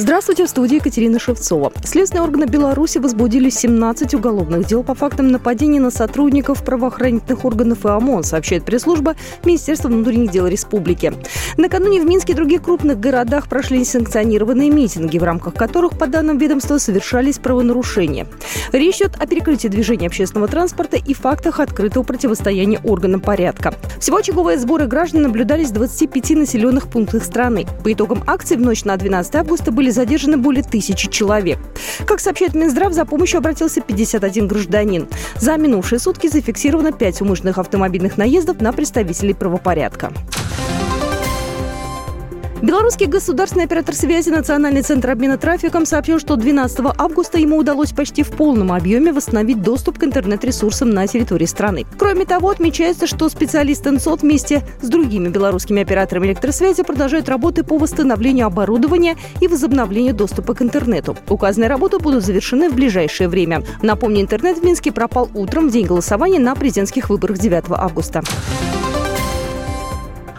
Здравствуйте, в студии Екатерина Шевцова. Следственные органы Беларуси возбудили 17 уголовных дел по фактам нападения на сотрудников правоохранительных органов и ОМОН, сообщает пресс-служба Министерства внутренних дел Республики. Накануне в Минске и других крупных городах прошли несанкционированные митинги, в рамках которых, по данным ведомства, совершались правонарушения. Речь идет о перекрытии движения общественного транспорта и фактах открытого противостояния органам порядка. Всего очаговые сборы граждан наблюдались в 25 населенных пунктах страны. По итогам акции в ночь на 12 августа были были задержаны более тысячи человек. Как сообщает Минздрав, за помощью обратился 51 гражданин. За минувшие сутки зафиксировано 5 умышленных автомобильных наездов на представителей правопорядка. Белорусский государственный оператор связи Национальный центр обмена трафиком сообщил, что 12 августа ему удалось почти в полном объеме восстановить доступ к интернет-ресурсам на территории страны. Кроме того, отмечается, что специалисты НСОТ вместе с другими белорусскими операторами электросвязи продолжают работы по восстановлению оборудования и возобновлению доступа к интернету. Указанные работы будут завершены в ближайшее время. Напомню, интернет в Минске пропал утром в день голосования на президентских выборах 9 августа.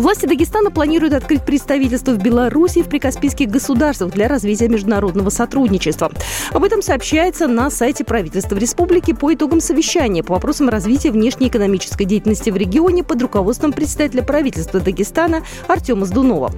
Власти Дагестана планируют открыть представительство в Беларуси и в прикаспийских государствах для развития международного сотрудничества. Об этом сообщается на сайте правительства республики по итогам совещания по вопросам развития внешнеэкономической деятельности в регионе под руководством председателя правительства Дагестана Артема Сдунова.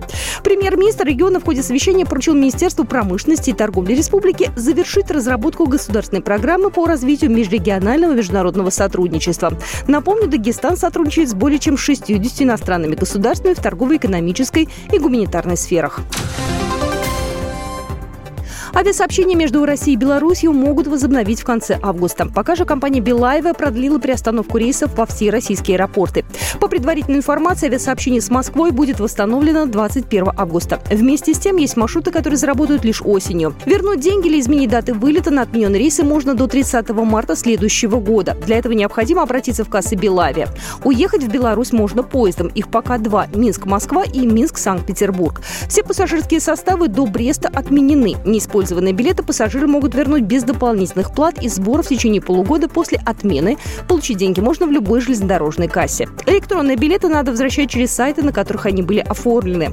Премьер-министр региона в ходе совещания поручил Министерству промышленности и торговли республики завершить разработку государственной программы по развитию межрегионального международного сотрудничества. Напомню, Дагестан сотрудничает с более чем 60 иностранными государствами государственной, в торгово-экономической и гуманитарной сферах. Авиасообщения между Россией и Беларусью могут возобновить в конце августа. Пока же компания Билаева продлила приостановку рейсов во все российские аэропорты. По предварительной информации, авиасообщение с Москвой будет восстановлено 21 августа. Вместе с тем, есть маршруты, которые заработают лишь осенью. Вернуть деньги или изменить даты вылета на отмененные рейсы можно до 30 марта следующего года. Для этого необходимо обратиться в кассы Белави. Уехать в Беларусь можно поездом. Их пока два – Минск-Москва и Минск-Санкт-Петербург. Все пассажирские составы до Бреста отменены. Не используются Использованные билеты пассажиры могут вернуть без дополнительных плат и сборов в течение полугода после отмены. Получить деньги можно в любой железнодорожной кассе. Электронные билеты надо возвращать через сайты, на которых они были оформлены.